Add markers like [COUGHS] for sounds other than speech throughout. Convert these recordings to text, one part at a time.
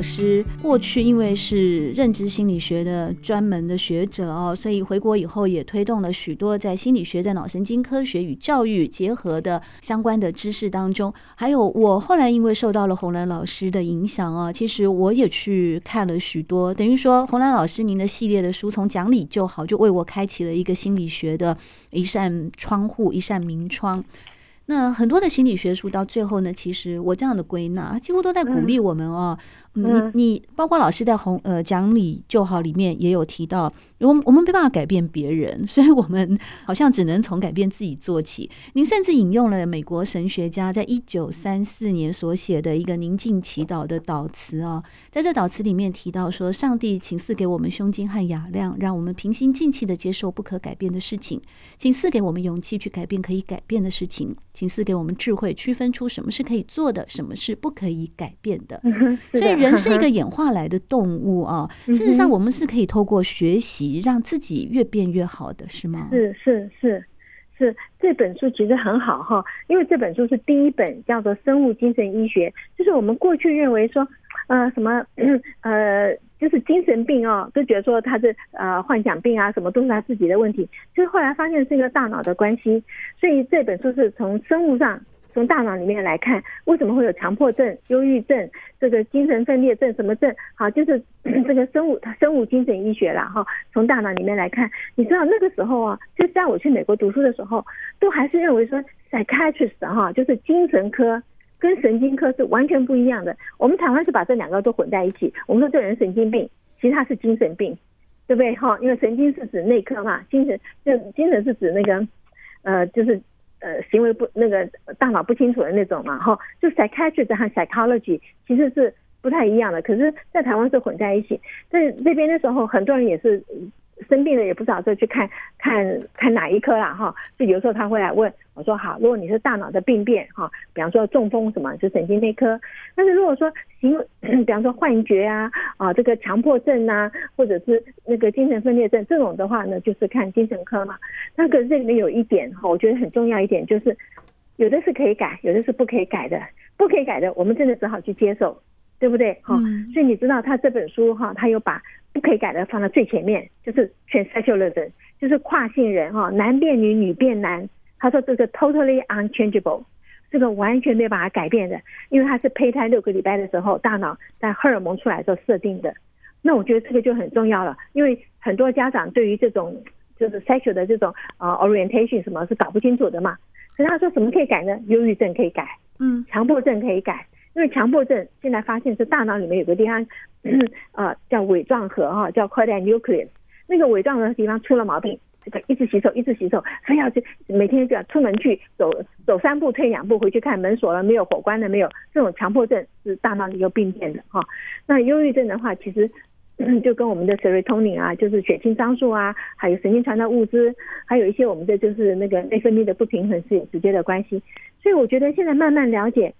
老师过去因为是认知心理学的专门的学者哦，所以回国以后也推动了许多在心理学、在脑神经科学与教育结合的相关的知识当中。还有我后来因为受到了洪兰老师的影响啊，其实我也去看了许多，等于说洪兰老师您的系列的书，从讲理就好，就为我开启了一个心理学的一扇窗户，一扇明窗。那很多的心理学书到最后呢，其实我这样的归纳，几乎都在鼓励我们哦。嗯，你你包括老师在红呃讲理就好里面也有提到，我我们没办法改变别人，[LAUGHS] 所以我们好像只能从改变自己做起。您甚至引用了美国神学家在一九三四年所写的一个宁静祈祷的祷词啊，在这祷词里面提到说：“上帝，请赐给我们胸襟和雅量，让我们平心静气的接受不可改变的事情；请赐给我们勇气去改变可以改变的事情；请赐给我们智慧，区分出什么是可以做的，什么是不可以改变的。”所以。人是一个 [LAUGHS] 演化来的动物啊，事实上，我们是可以透过学习让自己越变越好的，是吗？是是是是，这本书其实很好哈，因为这本书是第一本叫做《生物精神医学》，就是我们过去认为说，呃，什么呃，就是精神病哦，都觉得说他是呃幻想病啊，什么都是他自己的问题，就是后来发现是一个大脑的关系，所以这本书是从生物上。从大脑里面来看，为什么会有强迫症、忧郁症、这个精神分裂症什么症？好，就是 [CLEARS THROAT] 这个生物生物精神医学了哈。从大脑里面来看，你知道那个时候啊，就在我去美国读书的时候，都还是认为说 psychiatrist 哈，就是精神科跟神经科是完全不一样的。我们台湾是把这两个都混在一起，我们说这人神经病，其实他是精神病，对不对哈？因为神经是指内科嘛，精神就精神是指那个呃，就是。呃，行为不那个大脑不清楚的那种嘛，哈，就 psychiatrist 和 psychology 其实是不太一样的，可是，在台湾是混在一起。在这边的时候，很多人也是。生病了也不知道就去看看看哪一科啦哈，就有时候他会来问我说好，如果你是大脑的病变哈，比方说中风什么，就神经内科；但是如果说行，[COUGHS] 比方说幻觉啊啊这个强迫症啊，或者是那个精神分裂症这种的话呢，就是看精神科嘛。那可是这里面有一点哈，我觉得很重要一点就是，有的是可以改，有的是不可以改的，不可以改的，我们真的只好去接受，对不对哈？所以你知道他这本书哈，他有把。不可以改的放到最前面，就是 transsexualism，就是跨性人哈，男变女，女变男。他说这个 totally unchangeable，这个完全没有办法改变的，因为他是胚胎六个礼拜的时候，大脑在荷尔蒙出来时候设定的。那我觉得这个就很重要了，因为很多家长对于这种就是 sexual 的这种呃 orientation 什么是搞不清楚的嘛。可是他说什么可以改呢？忧郁症可以改，嗯，强迫症可以改。因为强迫症现在发现是大脑里面有个地方，[COUGHS] 呃，叫尾状核哈，叫 caudate nucleus。那个尾状核的地方出了毛病，这个一直洗手，一直洗手，非要去每天就要出门去走走三步退两步回去看门锁了没有，火关了没有。这种强迫症是大脑里有病变的哈。那忧郁症的话，其实 [COUGHS] 就跟我们的 serotonin 啊，就是血清素啊，还有神经传导物质，还有一些我们的就是那个内分泌的不平衡是有直接的关系。所以我觉得现在慢慢了解。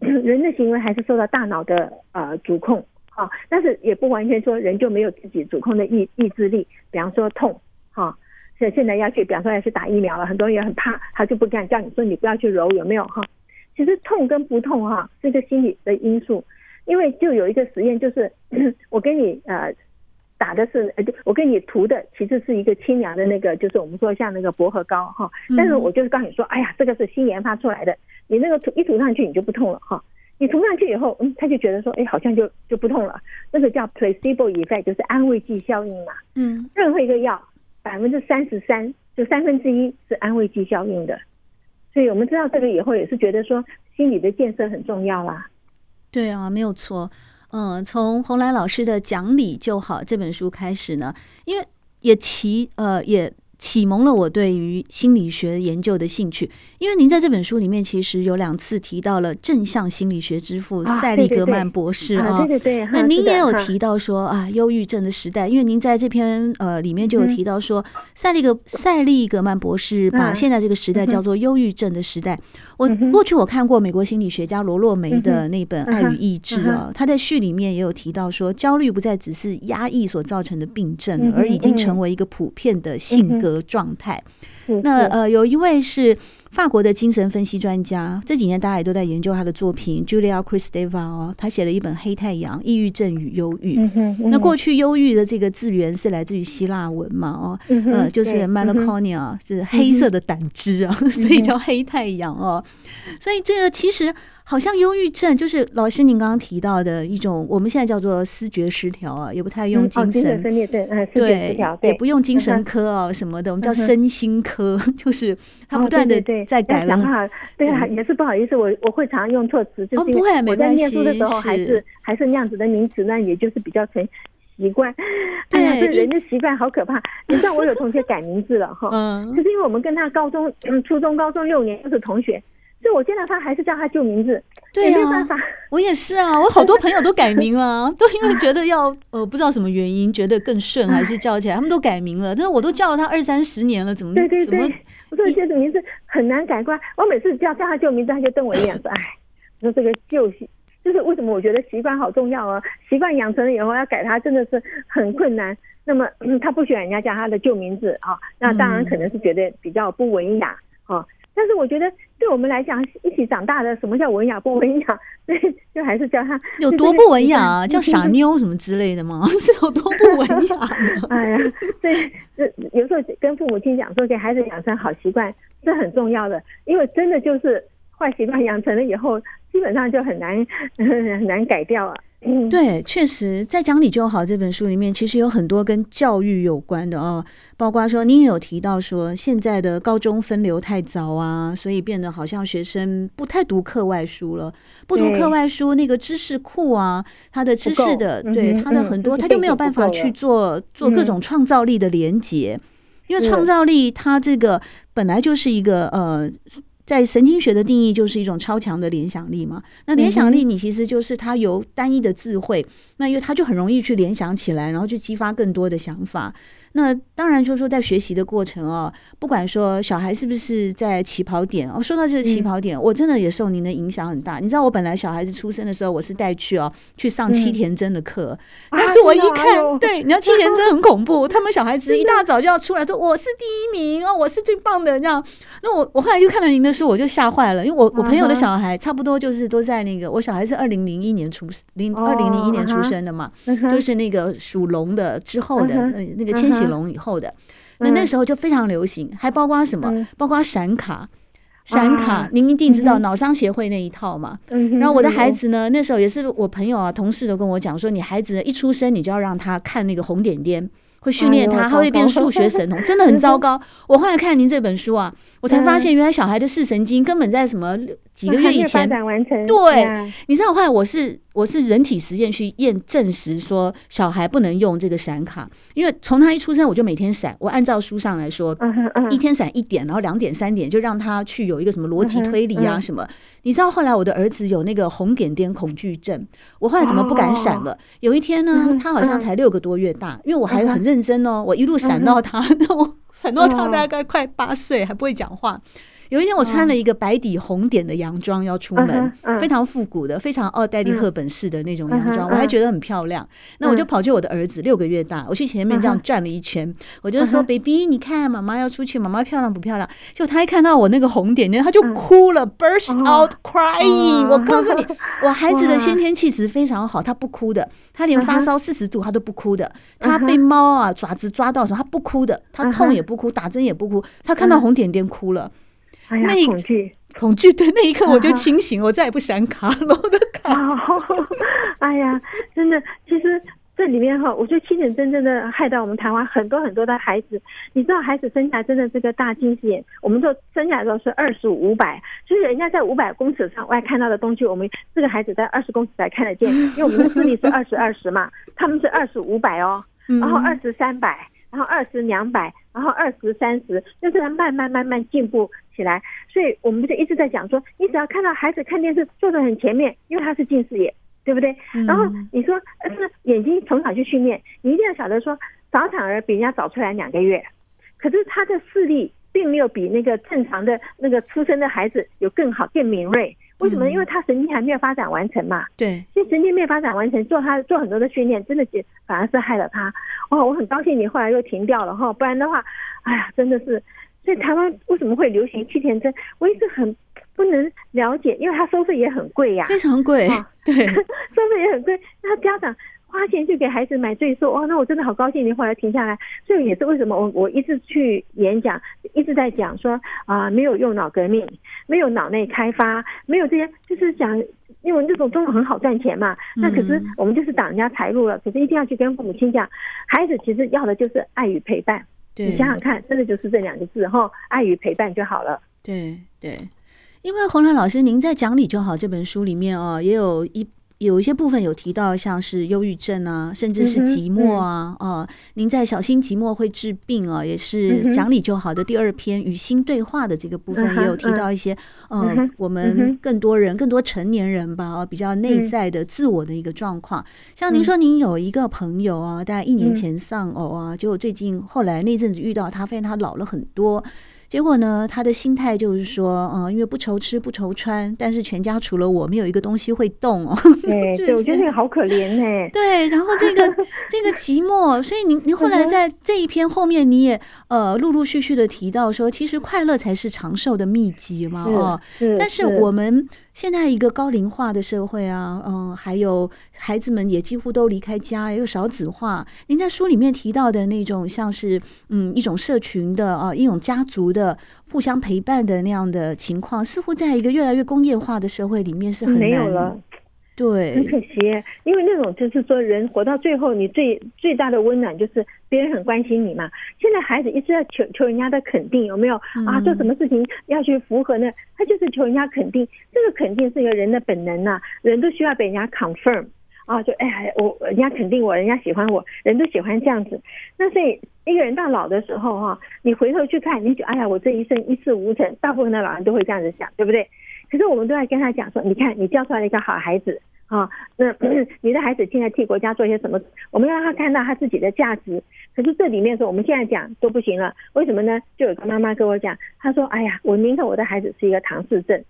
人的行为还是受到大脑的呃主控，啊，但是也不完全说人就没有自己主控的意意志力。比方说痛，哈，现现在要去，比方说要去打疫苗了，很多人也很怕，他就不敢叫你说你不要去揉，有没有哈？其实痛跟不痛哈这个心理的因素，因为就有一个实验，就是 [COUGHS] 我跟你呃打的是呃，我跟你涂的其实是一个清凉的那个，就是我们说像那个薄荷膏哈，但是我就是告诉你说，哎呀，这个是新研发出来的。你那个涂一涂上去，你就不痛了哈。你涂上去以后，嗯，他就觉得说，哎，好像就就不痛了。那个叫 placebo effect，就是安慰剂效应嘛。嗯。任何一个药，百分之三十三，就三分之一是安慰剂效应的。所以我们知道这个以后，也是觉得说，心理的建设很重要啦。对啊，没有错。嗯，从洪兰老师的讲理就好这本书开始呢，因为也启呃也。启蒙了我对于心理学研究的兴趣。因为您在这本书里面其实有两次提到了正向心理学之父塞利格曼博士啊，对对对。那您也有提到说啊，忧郁症的时代，因为您在这篇呃里面就有提到说，塞利格塞利格曼博士把现在这个时代叫做忧郁症的时代。我过去我看过美国心理学家罗洛梅的那本《爱与意志》啊，他在序里面也有提到说，焦虑不再只是压抑所造成的病症，而已经成为一个普遍的性格状态。那呃，有一位是法国的精神分析专家，这几年大家也都在研究他的作品，Julia Christeva 哦，他写了一本《黑太阳：抑郁症与忧郁》。那过去忧郁的这个字源是来自于希腊文嘛？哦，呃，就是 melancholia，就是黑色的胆汁啊，[LAUGHS] 所以叫黑太阳哦。所以这个其实。好像忧郁症就是老师您刚刚提到的一种，我们现在叫做思觉失调啊，也不太用精神分裂症，对，也不用精神科啊什么的，我们叫身心科，[LAUGHS] 就是他不断的在改了。对啊，也是不好意思，我我会常用错词，就是我在念书的时候还是还是那样子的名词，那也就是比较成习惯。哎呀，这人的习惯好可怕。你知道我有同学改名字了哈，[LAUGHS] 嗯，就是因为我们跟他高中、嗯初中、高中六年都是同学。所以我见到他还是叫他旧名字，对呀、啊，我也是啊，[LAUGHS] 我好多朋友都改名了，都因为觉得要呃不知道什么原因，觉得更顺，还是叫起来，[LAUGHS] 他们都改名了。但是我都叫了他二三十年了，怎么对对对？我说这个名字很难改过来。我每次叫叫他旧名字，他就瞪我一眼说：“哎，我说这个旧习就是为什么？我觉得习惯好重要啊，习惯养成了以后要改他真的是很困难。那么、嗯、他不喜欢人家叫他的旧名字啊，那当然可能是觉得比较不文雅啊。但是我觉得。对我们来讲，一起长大的，什么叫文雅不文雅？[LAUGHS] 所以就还是叫他有多不文雅啊？[LAUGHS] 叫傻妞什么之类的吗？[LAUGHS] 是有多不文雅？哎呀，对，这有时候跟父母亲讲说，给孩子养成好习惯是很重要的，因为真的就是坏习惯养成了以后，基本上就很难很难改掉啊。嗯，对，确实，在讲理就好这本书里面，其实有很多跟教育有关的哦，包括说您也有提到说，现在的高中分流太早啊，所以变得好像学生不太读课外书了，不读课外书，那个知识库啊，他的知识的，对他的很多，他就没有办法去做做各种创造力的连接，因为创造力它这个本来就是一个呃。在神经学的定义就是一种超强的联想力嘛。那联想力，你其实就是它由单一的智慧，那因为它就很容易去联想起来，然后去激发更多的想法。那当然就是说，在学习的过程哦，不管说小孩是不是在起跑点哦，说到这个起跑点，我真的也受您的影响很大。你知道，我本来小孩子出生的时候，我是带去哦去上七田真的课，但是我一看，对，你知道七田真很恐怖，[LAUGHS] 他们小孩子一大早就要出来说我是第一名哦，我是最棒的这样。那我我后来就看到您的书，我就吓坏了，因为我我朋友的小孩差不多就是都在那个，我小孩是二零零一年出生，零二零零一年出生的嘛，就是那个属龙的之后的那那个千禧。龙以后的，那那时候就非常流行，还包括什么？包括闪卡，闪卡，您一定知道脑伤协会那一套嘛。然后我的孩子呢，那时候也是我朋友啊，同事都跟我讲说，你孩子一出生你就要让他看那个红点点。会训练他，他会变数学神童，真的很糟糕。我后来看您这本书啊，我才发现原来小孩的视神经根本在什么几个月以前完成。对，你知道后来我是我是人体实验去验证实说小孩不能用这个闪卡，因为从他一出生我就每天闪，我按照书上来说，一天闪一点，然后两点三点就让他去有一个什么逻辑推理啊什么。你知道后来我的儿子有那个红点点恐惧症，我后来怎么不敢闪了？有一天呢，他好像才六个多月大，因为我还很认真哦，我一路闪到他，[LAUGHS] 那我闪到他大概快八岁还不会讲话。有一天，我穿了一个白底红点的洋装要出门，非常复古的，非常奥黛丽·赫本式的那种洋装，我还觉得很漂亮。那我就跑去我的儿子六个月大，我去前面这样转了一圈，我就说：“baby，你看妈妈要出去，妈妈漂亮不漂亮？”就他一看到我那个红点点，他就哭了，burst out crying。我告诉你，我孩子的 [LAUGHS] 先天气质非常好，他不哭的，他连发烧四十度他都不哭的，他被猫啊爪子抓到的时候他不哭的，他痛也不哭，打针也不哭，他看到红点点哭了。哎呀，恐惧，恐惧！对，那一刻我就清醒，我再也不闪卡了。我的卡，[LAUGHS] 哎呀，真的，其实这里面哈，我觉得七点真正的害到我们台湾很多很多的孩子。你知道，孩子生下来真的是个大近视眼，我们说生下来的时候是二十五五百，就是人家在五百公尺上外看到的东西，我们这个孩子在二十公尺才看得见，因为我们的视力是二十二十嘛，他们是二十五百哦，然后二十三百。然后二十两百，然后二十三十，就这样慢慢慢慢进步起来。所以我们就一直在讲说，你只要看到孩子看电视坐在很前面，因为他是近视眼，对不对？然后你说是眼睛从小去训练，你一定要晓得说，早产儿比人家早出来两个月，可是他的视力并没有比那个正常的那个出生的孩子有更好、更敏锐。为什么？因为他神经还没有发展完成嘛。对，其实神经没有发展完成，做他做很多的训练，真的是反而是害了他。哦，我很高兴你后来又停掉了哈，不然的话，哎呀，真的是。所以台湾为什么会流行七田针？我一直很不能了解，因为它收费也很贵呀，非常贵。[LAUGHS] 对，[LAUGHS] 收费也很贵，那家长。花钱去给孩子买罪受，哇，那我真的好高兴，你后来停下来，所以也是为什么我我一直去演讲，一直在讲说啊、呃，没有用脑革命，没有脑内开发，没有这些，就是讲，因为那种中文很好赚钱嘛，那可是我们就是挡人家财路了，可是一定要去跟父母亲讲，孩子其实要的就是爱与陪伴，对你想想看，真的就是这两个字哈，爱与陪伴就好了。对对，因为洪兰老师，您在《讲理就好》这本书里面哦，也有一。有一些部分有提到，像是忧郁症啊，甚至是寂寞啊，啊、嗯嗯呃，您在小心寂寞会治病啊，也是讲理就好的第二篇与心对话的这个部分，也有提到一些，嗯、我们更多人、更多成年人吧，啊，比较内在的自我的一个状况。像您说，您有一个朋友啊，大概一年前丧偶啊，结果最近后来那阵子遇到他，发现他老了很多。结果呢，他的心态就是说，嗯，因为不愁吃不愁穿，但是全家除了我，没有一个东西会动哦。[LAUGHS] 对，对，我觉得那个好可怜呢。[LAUGHS] 对，然后这个这个寂寞，所以您您后来在这一篇后面，你也呃陆陆续续的提到说，其实快乐才是长寿的秘籍嘛，哦，但是我们。现在一个高龄化的社会啊，嗯，还有孩子们也几乎都离开家，又少子化。您在书里面提到的那种，像是嗯一种社群的啊，一种家族的互相陪伴的那样的情况，似乎在一个越来越工业化的社会里面是很难没有了。对，很可惜，因为那种就是说，人活到最后，你最最大的温暖就是别人很关心你嘛。现在孩子一直在求求人家的肯定，有没有啊？做什么事情要去符合呢？他就是求人家肯定，这个肯定是一个人的本能呐、啊，人都需要被人家 confirm 啊，就哎呀，我人家肯定我，人家喜欢我，人都喜欢这样子。那所以一个人到老的时候哈，你回头去看，你就哎呀，我这一生一事无成，大部分的老人都会这样子想，对不对？可是我们都在跟他讲说，你看你教出来了一个好孩子。啊，那你的孩子现在替国家做些什么？我们让他看到他自己的价值。可是这里面说，我们现在讲都不行了，为什么呢？就有个妈妈跟我讲，她说：“哎呀，我宁可我的孩子是一个唐氏症。”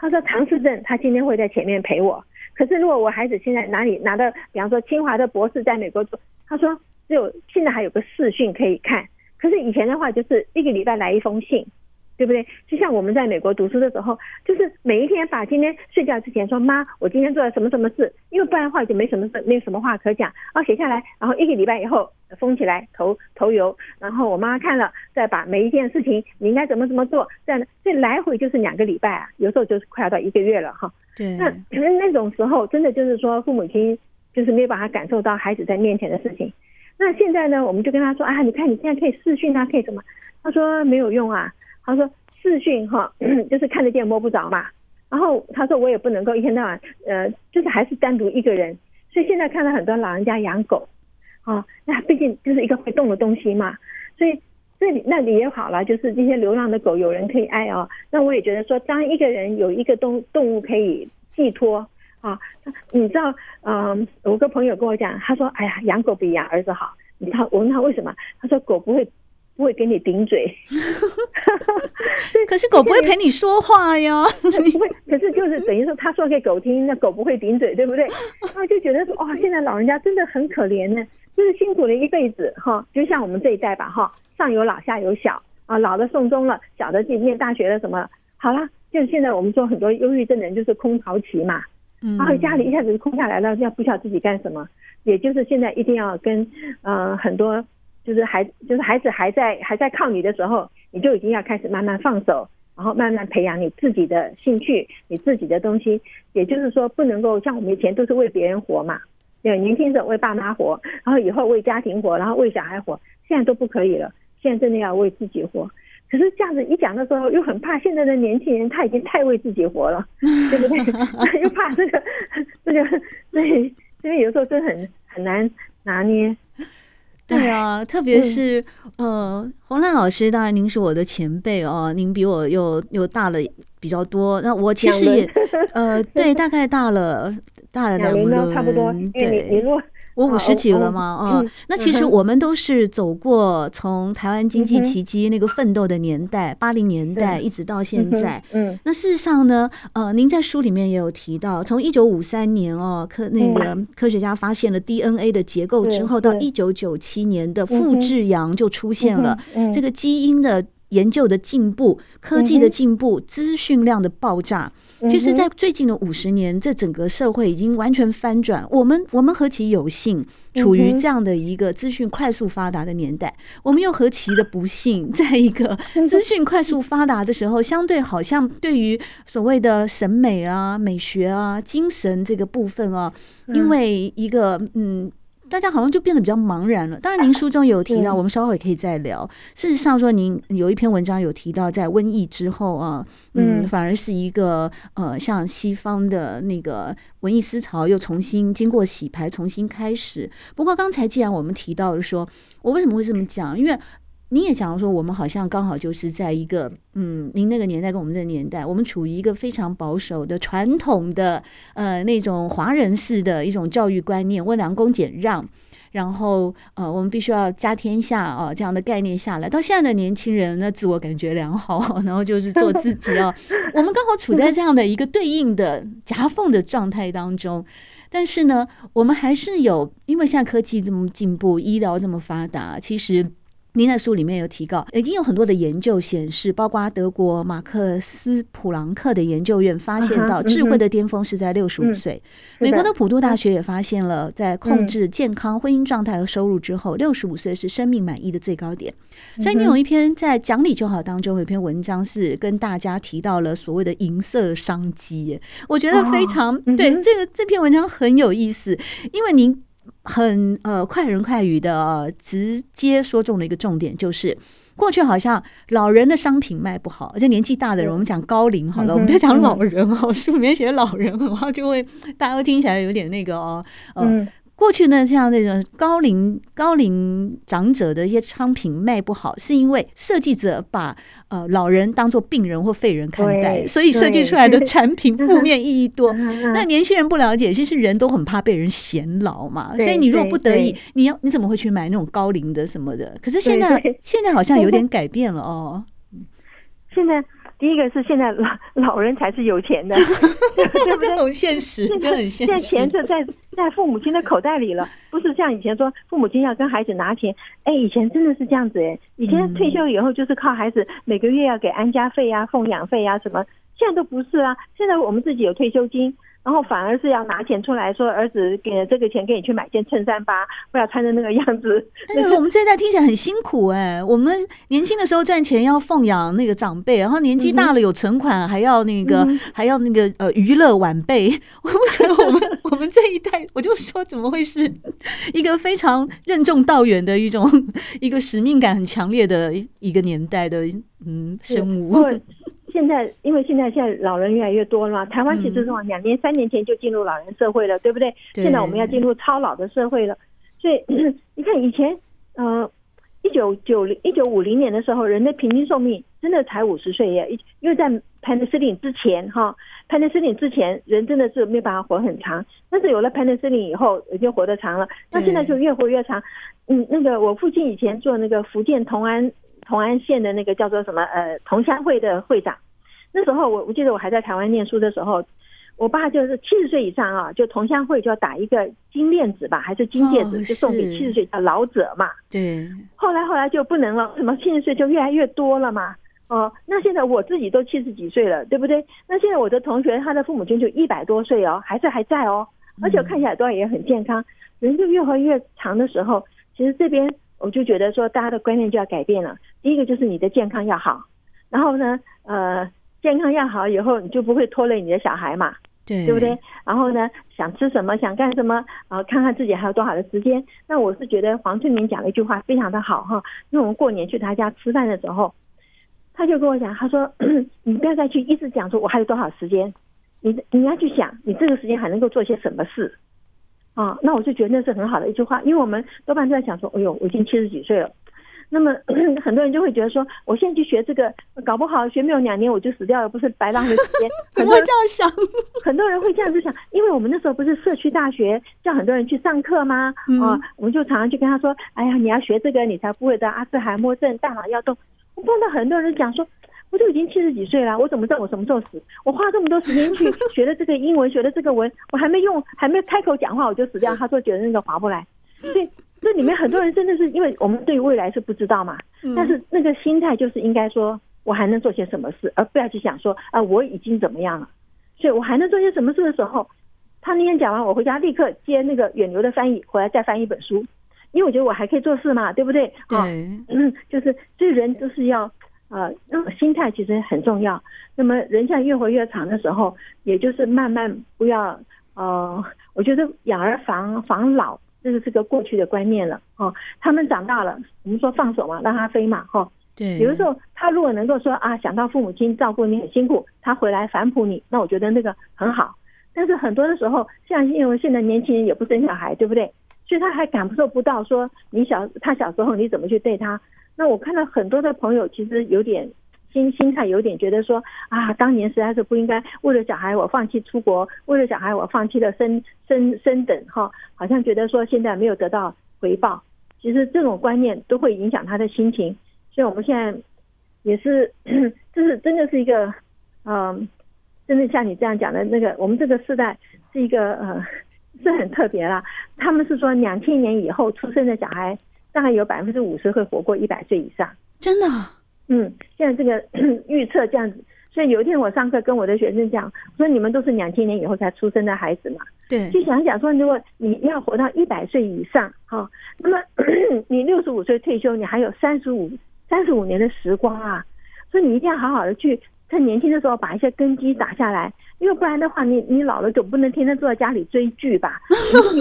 她说：“唐氏症，他今天会在前面陪我。可是如果我孩子现在哪里拿到，比方说清华的博士在美国做，他说只有现在还有个视讯可以看。可是以前的话，就是一个礼拜来一封信。”对不对？就像我们在美国读书的时候，就是每一天把今天睡觉之前说，妈，我今天做了什么什么事，因为不然的话就没什么事，没有什么话可讲，然后写下来，然后一个礼拜以后封起来投投邮，然后我妈看了，再把每一件事情你应该怎么怎么做，这样这来回就是两个礼拜啊，有时候就是快要到一个月了哈。对，那可能那种时候真的就是说父母亲就是没有办法感受到孩子在面前的事情。那现在呢，我们就跟他说啊，你看你现在可以视讯啊，可以什么？他说没有用啊。他说视讯哈，就是看得见摸不着嘛。然后他说我也不能够一天到晚，呃，就是还是单独一个人。所以现在看到很多老人家养狗，啊，那毕竟就是一个会动的东西嘛。所以这里那里也好了，就是这些流浪的狗有人可以爱哦。那我也觉得说，当一个人有一个动动物可以寄托啊，你知道，嗯，我个朋友跟我讲，他说，哎呀，养狗比养儿子好。你知道我问他为什么？他说狗不会。不会给你顶嘴，[LAUGHS] 可是狗不会陪你说话呀。[LAUGHS] 不会，可是就是等于说他说给狗听，那狗不会顶嘴，对不对？啊，就觉得说哇，[LAUGHS] 现在老人家真的很可怜呢，就是辛苦了一辈子哈。就像我们这一代吧哈，上有老下有小啊，老的送终了，小的去念大学了什么，好了，就是现在我们说很多忧郁症的人就是空巢期嘛，然后家里一下子空下来了，要不晓得自己干什么，也就是现在一定要跟呃很多。就是孩，就是孩子还在还在靠你的时候，你就已经要开始慢慢放手，然后慢慢培养你自己的兴趣，你自己的东西。也就是说，不能够像我们以前都是为别人活嘛，对，年轻者为爸妈活，然后以后为家庭活，然后为小孩活，现在都不可以了。现在真的要为自己活。可是这样子一讲的时候，又很怕现在的年轻人他已经太为自己活了，[LAUGHS] 对不对？[LAUGHS] 又怕这个这个，[LAUGHS] 所以所以有时候真的很很难拿捏。对啊，特别是、嗯、呃，洪兰老师，当然您是我的前辈哦，您比我又又大了比较多。那我其实也呃，对，大概大了大了两轮，差不多，对。我五十几了吗？啊、哦，那其实我们都是走过从台湾经济奇迹那个奋斗的年代，八零年代一直到现在。嗯，那事实上呢，呃，您在书里面也有提到，从一九五三年哦，科那个科学家发现了 DNA 的结构之后，到一九九七年的复制羊就出现了这个基因的研究的进步、科技的进步、资讯量的爆炸。其实，在最近的五十年，这整个社会已经完全翻转。我们我们何其有幸，处于这样的一个资讯快速发达的年代，我们又何其的不幸，在一个资讯快速发达的时候，相对好像对于所谓的审美啊、美学啊、精神这个部分啊，因为一个嗯。大家好像就变得比较茫然了。当然，您书中有提到，我们稍后也可以再聊。事实上，说您有一篇文章有提到，在瘟疫之后啊，嗯，反而是一个呃，像西方的那个文艺思潮又重新经过洗牌，重新开始。不过，刚才既然我们提到了说，我为什么会这么讲？因为你也讲说，我们好像刚好就是在一个嗯，您那个年代跟我们这个年代，我们处于一个非常保守的传统的呃那种华人式的一种教育观念，温良恭俭让，然后呃我们必须要家天下啊这样的概念下来，到现在的年轻人呢，自我感觉良好，[LAUGHS] 然后就是做自己啊。[LAUGHS] 我们刚好处在这样的一个对应的夹缝的状态当中，但是呢，我们还是有，因为现在科技这么进步，医疗这么发达，其实。您在书里面有提到，已经有很多的研究显示，包括德国马克思普朗克的研究院发现到，智慧的巅峰是在六十五岁。美国的普渡大学也发现了，在控制健康、婚姻状态和收入之后，六十五岁是生命满意的最高点。所以，你有一篇在讲理就好当中有一篇文章是跟大家提到了所谓的银色商机，我觉得非常对。这个这篇文章很有意思，因为您。很呃快人快语的、呃、直接说中了一个重点，就是过去好像老人的商品卖不好，而且年纪大的人，我们讲高龄好了，我们就讲老人哦，书里面写老人，然后就会大家都听起来有点那个哦，呃过去呢，像那种高龄高龄长者的一些商品卖不好，是因为设计者把呃老人当做病人或废人看待，所以设计出来的产品 [LAUGHS] 负面意义多。那年轻人不了解，其实人都很怕被人嫌老嘛，所以你如果不得已，你要你怎么会去买那种高龄的什么的？可是现在现在好像有点改变了哦。现在。第一个是现在老老人才是有钱的，[LAUGHS] 对不对？很现实，现实。现在钱就在在父母亲的口袋里了，不是像以前说父母亲要跟孩子拿钱。哎，以前真的是这样子哎，以前退休以后就是靠孩子每个月要给安家费呀、奉养费呀什么，现在都不是啊。现在我们自己有退休金。然后反而是要拿钱出来说，儿子给了这个钱给你去买件衬衫吧，不要穿成那个样子。[LAUGHS] 但是我们这一代听起来很辛苦哎、欸，我们年轻的时候赚钱要奉养那个长辈，然后年纪大了有存款还要那个、嗯、还要那个呃娱乐晚辈。[LAUGHS] 我不觉得我们我们这一代，我就说怎么会是一个非常任重道远的一种 [LAUGHS] 一个使命感很强烈的一个年代的嗯生物。现在，因为现在现在老人越来越多了嘛，台湾其实是往两年、三年前就进入老人社会了，对不对？现在我们要进入超老的社会了，所以 [CLEARS THROAT] 你看以前，呃，一九九零、一九五零年的时候，人的平均寿命真的才五十岁耶，因为在 penicillin 之前哈，penicillin 之前人真的是没办法活很长，但是有了 penicillin 以后，人就活得长了，那现在就越活越长。嗯，那个我父亲以前做那个福建同安。同安县的那个叫做什么呃同乡会的会长，那时候我我记得我还在台湾念书的时候，我爸就是七十岁以上啊，就同乡会就要打一个金链子吧，还是金戒指，就送给七十岁的老者嘛。对。后来后来就不能了，什么七十岁就越来越多了嘛。哦，那现在我自己都七十几岁了，对不对？那现在我的同学他的父母亲就一百多岁哦，还是还在哦，而且看起来都也很健康，人就越活越长的时候，其实这边。我就觉得说，大家的观念就要改变了。第一个就是你的健康要好，然后呢，呃，健康要好以后，你就不会拖累你的小孩嘛，对，对不对？然后呢，想吃什么，想干什么，然后看看自己还有多少的时间。那我是觉得黄春明讲了一句话非常的好哈，因为我们过年去他家吃饭的时候，他就跟我讲，他说：“ [CLEARS THROAT] 你不要再去一直讲说我还有多少时间，你你要去想，你这个时间还能够做些什么事。”啊，那我就觉得那是很好的一句话，因为我们多半都在想说，哎呦，我已经七十几岁了。那么 [CLEARS THROAT] 很多人就会觉得说，我现在去学这个，搞不好学没有两年我就死掉了，不是白浪费时间？[LAUGHS] 怎么会这样想？很多人会这样子想，因为我们那时候不是社区大学叫很多人去上课吗？啊、嗯呃，我们就常常去跟他说，哎呀，你要学这个，你才不会得阿兹海默症、大脑要动。我碰到很多人讲说，我都已经七十几岁了，我怎么知道我什么时候死？我花这么多时间去 [LAUGHS] 学了这个英文，学了这个文，我还没用，还没开口讲话我就死掉。他说觉得那个划不来，所以。这里面很多人真的是因为我们对未来是不知道嘛，但是那个心态就是应该说，我还能做些什么事，而不要去想说啊，我已经怎么样了，所以我还能做些什么事的时候，他那天讲完，我回家立刻接那个远流的翻译，回来再翻一本书，因为我觉得我还可以做事嘛，对不对？对，嗯，就是这人就是要呃，那种心态其实很重要。那么人像越活越长的时候，也就是慢慢不要呃，我觉得养儿防防老。这是这个过去的观念了哦，他们长大了，我们说放手嘛，让他飞嘛，哈。对。有的时候他如果能够说啊，想到父母亲照顾你很辛苦，他回来反哺你，那我觉得那个很好。但是很多的时候，像因为现在年轻人也不生小孩，对不对？所以他还感受不到说你小他小时候你怎么去对他。那我看到很多的朋友其实有点。心心态有点觉得说啊，当年实在是不应该为了小孩我放弃出国，为了小孩我放弃了升升升等哈，好像觉得说现在没有得到回报。其实这种观念都会影响他的心情。所以我们现在也是，就是真的是一个，嗯，真的像你这样讲的那个，我们这个世代是一个呃，是很特别了。他们是说两千年以后出生的小孩，大概有百分之五十会活过一百岁以上，真的。嗯，现在这个 [CLEARS THROAT] 预测这样子，所以有一天我上课跟我的学生讲，说你们都是两千年以后才出生的孩子嘛，对，就想想说，如果你要活到一百岁以上，哈，那么 [CLEARS THROAT] 你六十五岁退休，你还有三十五三十五年的时光啊，所以你一定要好好的去。趁年轻的时候把一些根基打下来，因为不然的话你，你你老了总不能天天坐在家里追剧吧？[LAUGHS]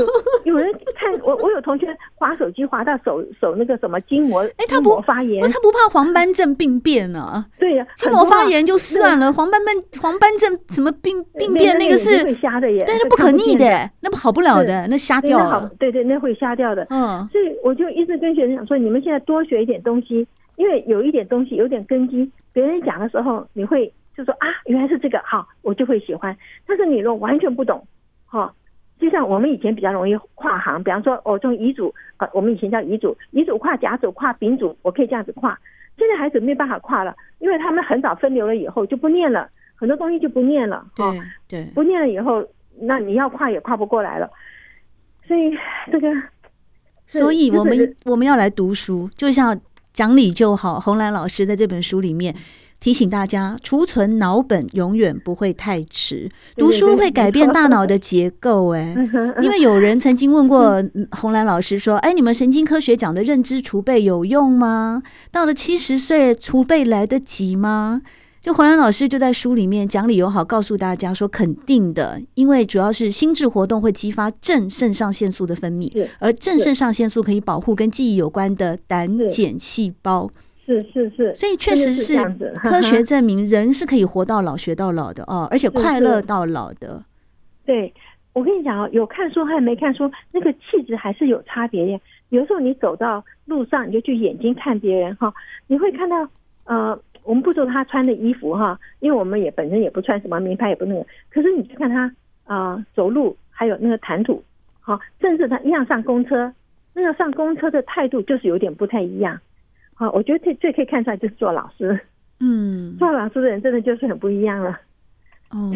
有有人看我，我有同学划手机划到手手那个什么筋膜，哎，他不发炎，他不怕黄斑症病变呢、啊？对呀、啊，筋膜发炎就算了，黄斑斑黄斑症什么病病变那个是会瞎的耶，对，那不可逆的，那不好不了的，那瞎掉了。对对，那会瞎掉的。嗯，所以我就一直跟学生讲说，你们现在多学一点东西。因为有一点东西，有点根基，别人讲的时候，你会就说啊，原来是这个，好，我就会喜欢。但是你若完全不懂，哈，就像我们以前比较容易跨行，比方说，我从乙组，呃，我们以前叫乙组，乙组跨甲组跨丙组，我可以这样子跨。现在孩子没办法跨了，因为他们很早分流了以后就不念了，很多东西就不念了，对对，不念了以后，那你要跨也跨不过来了。所以这个，所以我们我们要来读书，就像。讲理就好。红兰老师在这本书里面提醒大家，储存脑本永远不会太迟。读书会改变大脑的结构，哎，[LAUGHS] 因为有人曾经问过红兰老师说：“哎，你们神经科学讲的认知储备有用吗？到了七十岁，储备来得及吗？”就红兰老师就在书里面讲理由好，告诉大家说肯定的，因为主要是心智活动会激发正肾上腺素的分泌，而正肾上腺素可以保护跟记忆有关的胆碱细胞。是是是，所以确实是科学证明人是可以活到老学到老的哦，而且快乐到老的。对，我跟你讲哦，有看书和没看书，那个气质还是有差别的。有时候你走到路上，你就去眼睛看别人哈，你会看到呃。我们不说他穿的衣服哈，因为我们也本身也不穿什么名牌，也不那个。可是你去看他啊、呃，走路还有那个谈吐，好，甚至他一样上公车，那个上公车的态度就是有点不太一样。好，我觉得最最可以看出来就是做老师，嗯，[LAUGHS] 做老师的人真的就是很不一样了。哦，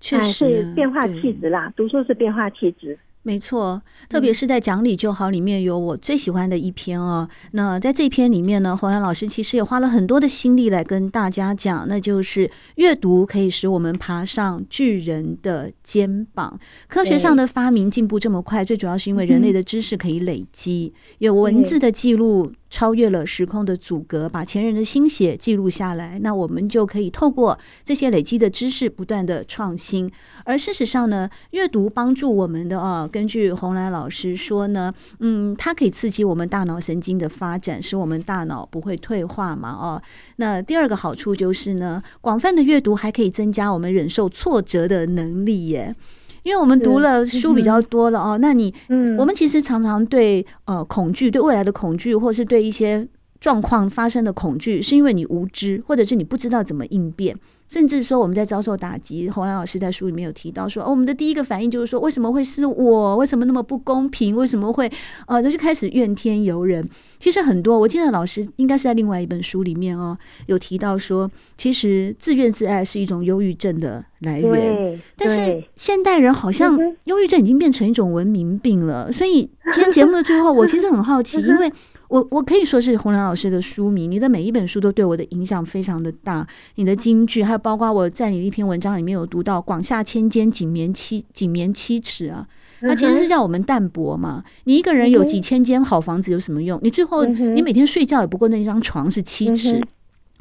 确实、变化气质啦，读书是变化气质。没错，特别是在《讲理就好》里面有我最喜欢的一篇哦。那在这篇里面呢，洪兰老师其实也花了很多的心力来跟大家讲，那就是阅读可以使我们爬上巨人的肩膀。科学上的发明进步这么快，最主要是因为人类的知识可以累积，有文字的记录。超越了时空的阻隔，把前人的心血记录下来，那我们就可以透过这些累积的知识，不断的创新。而事实上呢，阅读帮助我们的啊，根据红兰老师说呢，嗯，它可以刺激我们大脑神经的发展，使我们大脑不会退化嘛，哦。那第二个好处就是呢，广泛的阅读还可以增加我们忍受挫折的能力耶。因为我们读了书比较多了哦。那你，嗯，我们其实常常对呃恐惧，对未来的恐惧，或是对一些状况发生的恐惧，是因为你无知，或者是你不知道怎么应变。甚至说我们在遭受打击，洪兰老师在书里面有提到说，哦，我们的第一个反应就是说，为什么会是我？为什么那么不公平？为什么会呃，就开始怨天尤人？其实很多，我记得老师应该是在另外一本书里面哦，有提到说，其实自怨自艾是一种忧郁症的来源。但是现代人好像忧郁症已经变成一种文明病了。所以今天节目的最后，我其实很好奇，[LAUGHS] 因为。我我可以说是洪良老师的书迷，你的每一本书都对我的影响非常的大。你的金句，还有包括我在你的一篇文章里面有读到“广厦千间，锦棉七锦棉七尺”啊，那其实是叫我们淡泊嘛。你一个人有几千间好房子有什么用？你最后你每天睡觉也不过那张床是七尺。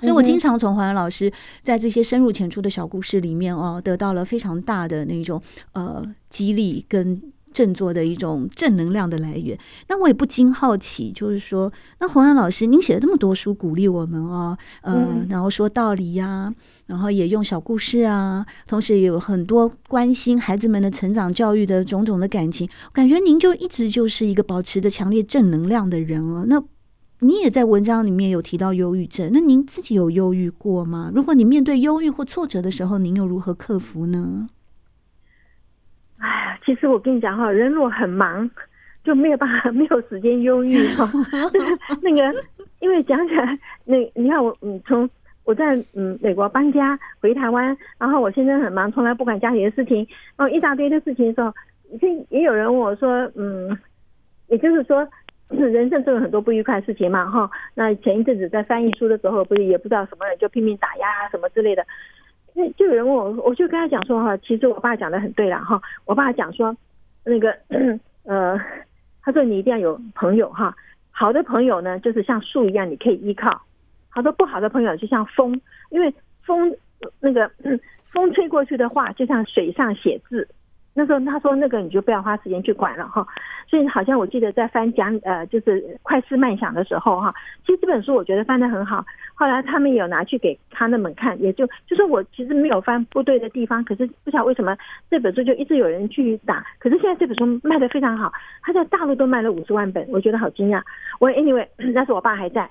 所以我经常从洪兰老师在这些深入浅出的小故事里面哦，得到了非常大的那种呃激励跟。振作的一种正能量的来源。那我也不禁好奇，就是说，那洪安老师，您写了这么多书鼓励我们哦，呃，然后说道理呀、啊，然后也用小故事啊，同时也有很多关心孩子们的成长教育的种种的感情，感觉您就一直就是一个保持着强烈正能量的人哦。那你也在文章里面有提到忧郁症，那您自己有忧郁过吗？如果你面对忧郁或挫折的时候，您又如何克服呢？其实我跟你讲哈，人若很忙，就没有办法，没有时间忧郁哈。[LAUGHS] 那个，因为讲起来，那你看我，嗯，从我在嗯美国搬家回台湾，然后我现在很忙，从来不管家里的事情，然后一大堆的事情的时候，也也有人问我说，嗯，也就是说，[COUGHS] 人生中有很多不愉快的事情嘛，哈。那前一阵子在翻译书的时候，不是也不知道什么人就拼命打压啊什么之类的。那就有人问我，我就跟他讲说哈，其实我爸讲的很对了哈。我爸讲说，那个 [CLEARS THROAT] 呃，他说你一定要有朋友哈，好的朋友呢就是像树一样，你可以依靠；好多不好的朋友就像风，因为风那个风吹过去的话，就像水上写字。那时候他说那个你就不要花时间去管了哈，所以好像我记得在翻讲呃就是快思慢想的时候哈，其实这本书我觉得翻得很好，后来他们有拿去给他那们看，也就就是我其实没有翻不对的地方，可是不晓得为什么这本书就一直有人去打，可是现在这本书卖得非常好，他在大陆都卖了五十万本，我觉得好惊讶。我 anyway 那时候我爸还在，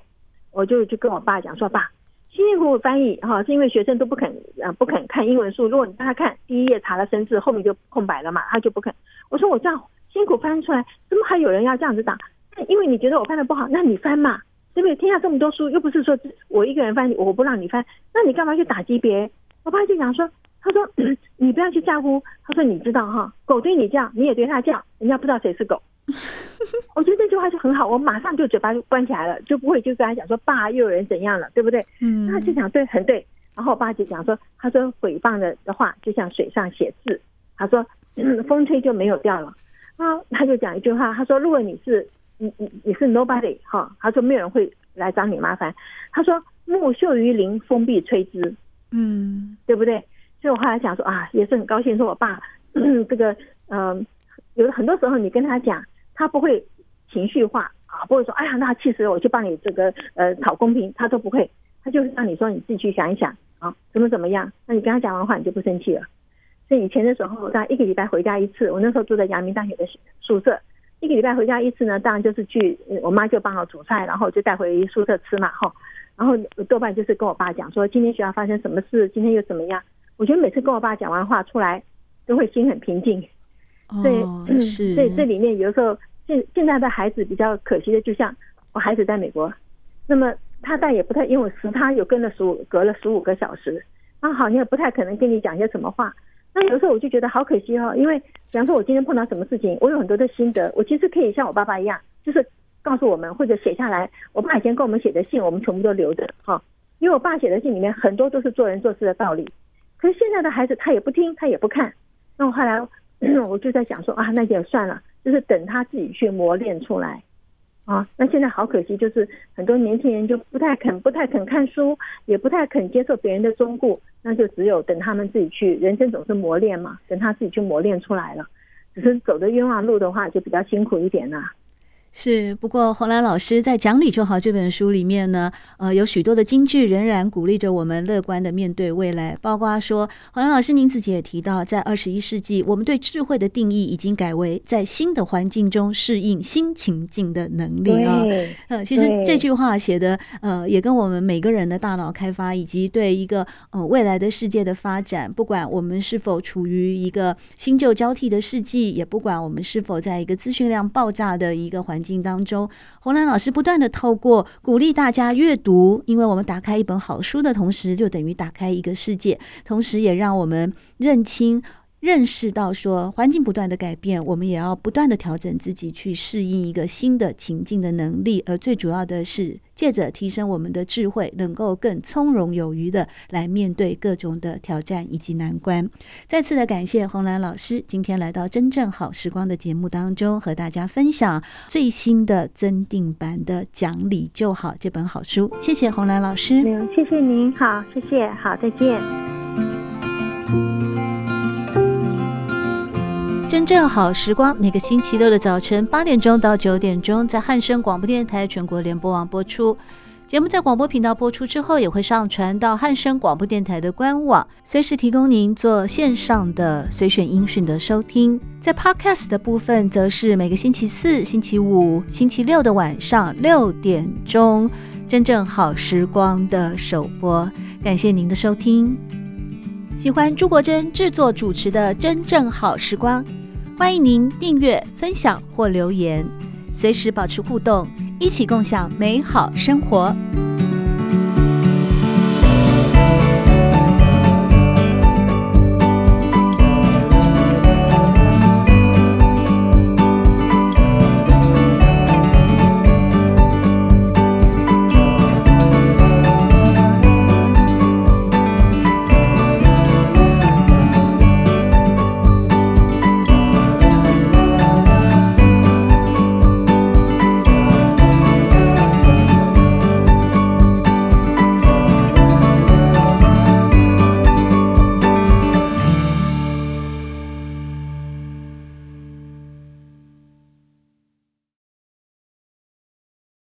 我就去跟我爸讲说爸。辛辛苦苦翻译哈，是因为学生都不肯啊，不肯看英文书。如果你让他看第一页查了生字，后面就空白了嘛，他就不肯。我说我这样辛苦翻出来，怎么还有人要这样子打？因为你觉得我翻的不好，那你翻嘛，对不对？天下这么多书，又不是说我一个人翻，我不让你翻，那你干嘛去打击别人？我爸就讲说，他说 [COUGHS] 你不要去在乎，他说你知道哈，狗对你叫，你也对他叫，人家不知道谁是狗。[LAUGHS] 我觉得这句话就很好，我马上就嘴巴就关起来了，就不会就跟他讲说爸又有人怎样了，对不对？嗯，他就讲对，很对。然后我爸就讲说，他说诽谤的的话就像水上写字，他说、嗯、风吹就没有掉了啊。他就讲一句话，他说如果你是你你你是 nobody 哈，他说没有人会来找你麻烦。他说木秀于林，风必摧之，嗯，对不对？所以我后来想说啊，也是很高兴，说我爸、嗯、这个嗯、呃，有很多时候你跟他讲。他不会情绪化啊，不会说哎呀，那气死了，我去帮你这个呃讨公平，他都不会，他就是让你说你自己去想一想啊，怎么怎么样，那你跟他讲完话，你就不生气了。所以以前的时候，大概一个礼拜回家一次，我那时候住在阳明大学的宿舍，一个礼拜回家一次呢，当然就是去我妈就帮我煮菜，然后就带回宿舍吃嘛，哈，然后多半就是跟我爸讲说今天学校发生什么事，今天又怎么样。我觉得每次跟我爸讲完话出来，都会心很平静。所以，哦，是，所以这里面有时候。现现在的孩子比较可惜的，就像我孩子在美国，那么他但也不太，因为时差有跟了十五，隔了十五个小时，那好像也不太可能跟你讲些什么话。那有时候我就觉得好可惜哈，因为比方说我今天碰到什么事情，我有很多的心得，我其实可以像我爸爸一样，就是告诉我们或者写下来。我爸以前跟我们写的信，我们全部都留着哈，因为我爸写的信里面很多都是做人做事的道理。可是现在的孩子他也不听，他也不看。那我后来 [CLEARS THROAT] 我就在想说啊，那就算了。就是等他自己去磨练出来，啊，那现在好可惜，就是很多年轻人就不太肯、不太肯看书，也不太肯接受别人的忠告，那就只有等他们自己去，人生总是磨练嘛，等他自己去磨练出来了。只是走的冤枉路的话，就比较辛苦一点啦。是，不过红兰老师在《讲理就好》这本书里面呢，呃，有许多的金句仍然鼓励着我们乐观的面对未来。包括说，黄兰老师您自己也提到，在二十一世纪，我们对智慧的定义已经改为在新的环境中适应新情境的能力啊。呃，其实这句话写的，呃，也跟我们每个人的大脑开发以及对一个呃未来的世界的发展，不管我们是否处于一个新旧交替的世纪，也不管我们是否在一个资讯量爆炸的一个环境。境当中，红兰老师不断的透过鼓励大家阅读，因为我们打开一本好书的同时，就等于打开一个世界，同时也让我们认清。认识到说，环境不断的改变，我们也要不断的调整自己，去适应一个新的情境的能力。而最主要的是，借着提升我们的智慧，能够更从容有余的来面对各种的挑战以及难关。再次的感谢红兰老师今天来到真正好时光的节目当中，和大家分享最新的增订版的《讲理就好》这本好书。谢谢红兰老师。谢谢您。好，谢谢。好，再见。真正好时光，每个星期六的早晨八点钟到九点钟，在汉声广播电台全国联播网播出。节目在广播频道播出之后，也会上传到汉声广播电台的官网，随时提供您做线上的随选音讯的收听。在 Podcast 的部分，则是每个星期四、星期五、星期六的晚上六点钟，真正好时光的首播。感谢您的收听。喜欢朱国珍制作主持的《真正好时光》。欢迎您订阅、分享或留言，随时保持互动，一起共享美好生活。